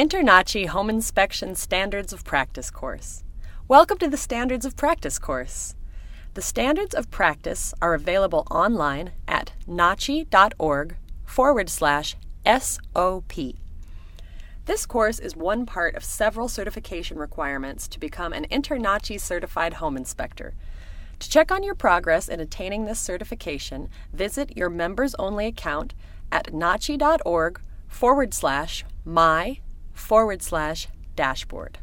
InterNACHI Home Inspection Standards of Practice course. Welcome to the Standards of Practice course. The Standards of Practice are available online at nachi.org forward slash SOP. This course is one part of several certification requirements to become an InterNACHI certified home inspector. To check on your progress in attaining this certification, visit your members only account at nachi.org forward slash my forward slash dashboard.